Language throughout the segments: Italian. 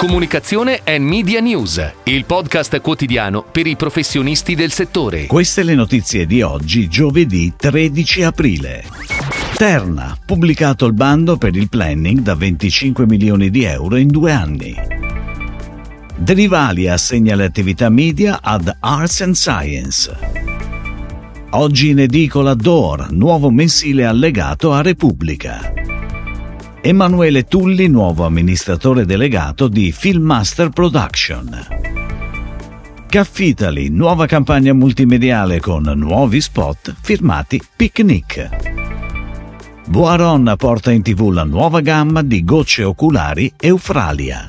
Comunicazione e Media News, il podcast quotidiano per i professionisti del settore. Queste le notizie di oggi, giovedì 13 aprile. Terna, pubblicato il bando per il planning da 25 milioni di euro in due anni. Drivalia assegna le attività media ad Arts and Science. Oggi in edicola Door, nuovo mensile allegato a Repubblica. Emanuele Tulli, nuovo amministratore delegato di Filmmaster Production. Caffitali, nuova campagna multimediale con nuovi spot firmati Picnic. Boaron porta in tv la nuova gamma di gocce oculari Eufralia.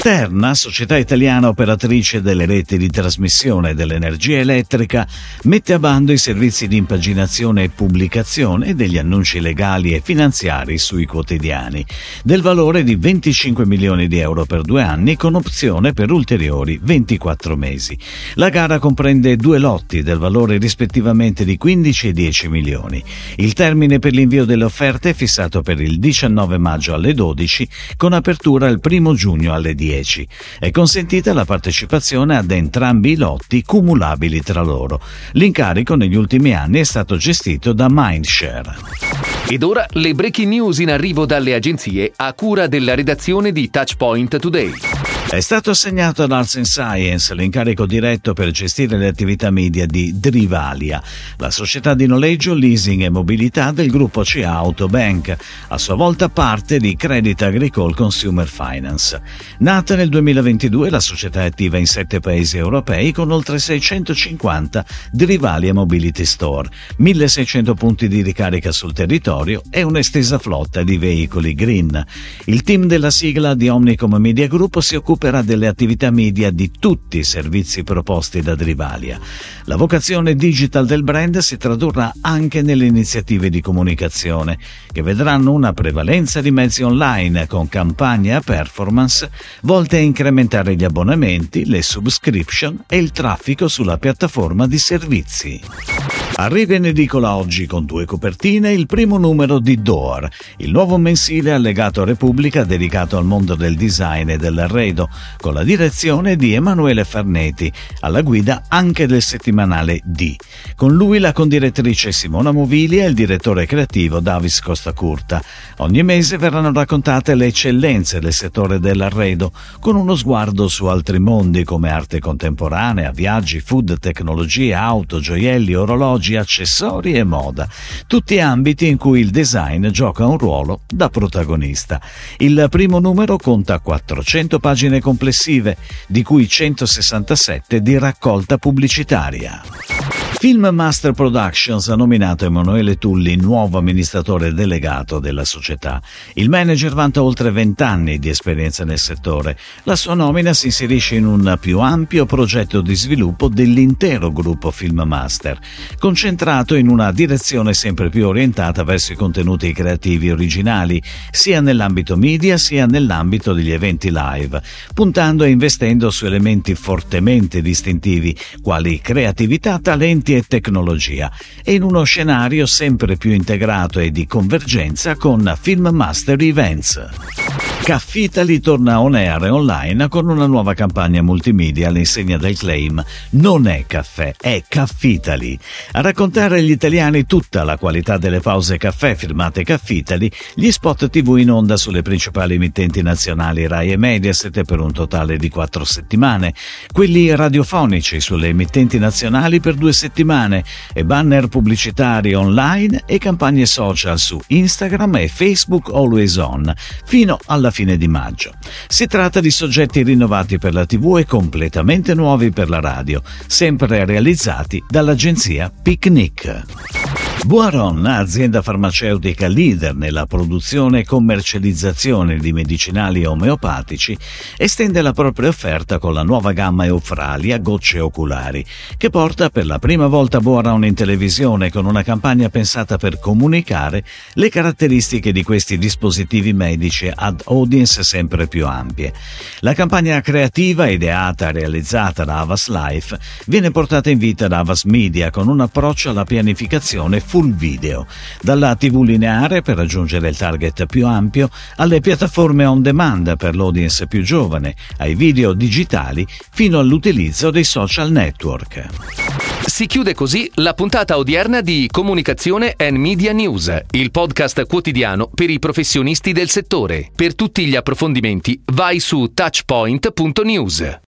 Terna, società italiana operatrice delle reti di trasmissione dell'energia elettrica, mette a bando i servizi di impaginazione e pubblicazione degli annunci legali e finanziari sui quotidiani, del valore di 25 milioni di euro per due anni con opzione per ulteriori 24 mesi. La gara comprende due lotti del valore rispettivamente di 15 e 10 milioni. Il termine per l'invio delle offerte è fissato per il 19 maggio alle 12 con apertura il 1 giugno alle 10. 10. È consentita la partecipazione ad entrambi i lotti cumulabili tra loro. L'incarico negli ultimi anni è stato gestito da Mindshare. Ed ora le breaking news in arrivo dalle agenzie a cura della redazione di Touchpoint Today. È stato assegnato ad Arts Science l'incarico diretto per gestire le attività media di Drivalia, la società di noleggio, leasing e mobilità del gruppo CA Autobank, a sua volta parte di Credit Agricole Consumer Finance. Nata nel 2022, la società è attiva in sette paesi europei con oltre 650 Drivalia Mobility Store, 1600 punti di ricarica sul territorio e un'estesa flotta di veicoli green. Il team della sigla di Omnicom Media Group si occupa recupera delle attività media di tutti i servizi proposti da Drivalia. La vocazione digital del brand si tradurrà anche nelle iniziative di comunicazione, che vedranno una prevalenza di mezzi online con campagne a performance volte a incrementare gli abbonamenti, le subscription e il traffico sulla piattaforma di servizi. Arriva in edicola oggi con due copertine il primo numero di Door, il nuovo mensile allegato a Repubblica dedicato al mondo del design e dell'arredo, con la direzione di Emanuele Farneti, alla guida anche del settimanale D. Con lui la condirettrice Simona Movili e il direttore creativo Davis Costa Curta. Ogni mese verranno raccontate le eccellenze del settore dell'arredo, con uno sguardo su altri mondi come arte contemporanea, viaggi, food, tecnologie, auto, gioielli, orologi, tecnologia, accessori e moda, tutti ambiti in cui il design gioca un ruolo da protagonista. Il primo numero conta 400 pagine complessive, di cui 167 di raccolta pubblicitaria. Film Master Productions ha nominato Emanuele Tulli nuovo amministratore delegato della società. Il manager vanta oltre 20 anni di esperienza nel settore. La sua nomina si inserisce in un più ampio progetto di sviluppo dell'intero gruppo Film Master, concentrato in una direzione sempre più orientata verso i contenuti creativi originali, sia nell'ambito media sia nell'ambito degli eventi live, puntando e investendo su elementi fortemente distintivi quali creatività, talenti e tecnologia e in uno scenario sempre più integrato e di convergenza con Film Master Events. Caffitali torna on air e online con una nuova campagna multimedia all'insegna del claim Non è caffè, è Caffitali. A raccontare agli italiani tutta la qualità delle pause caffè firmate Caffitali, gli spot TV in onda sulle principali emittenti nazionali Rai e Mediaset per un totale di quattro settimane, quelli radiofonici sulle emittenti nazionali per due settimane e banner pubblicitari online e campagne social su Instagram e Facebook Always On, fino alla fine di maggio. Si tratta di soggetti rinnovati per la TV e completamente nuovi per la radio, sempre realizzati dall'agenzia Picnic. Boiron, azienda farmaceutica leader nella produzione e commercializzazione di medicinali omeopatici, estende la propria offerta con la nuova gamma Eufralia Gocce Oculari, che porta per la prima volta Boiron in televisione con una campagna pensata per comunicare le caratteristiche di questi dispositivi medici ad audience sempre più ampie. La campagna creativa, ideata e realizzata da Avas Life, viene portata in vita da Avas Media con un approccio alla pianificazione full video, dalla TV lineare per raggiungere il target più ampio, alle piattaforme on demand per l'audience più giovane, ai video digitali, fino all'utilizzo dei social network. Si chiude così la puntata odierna di Comunicazione and Media News, il podcast quotidiano per i professionisti del settore. Per tutti gli approfondimenti vai su touchpoint.news.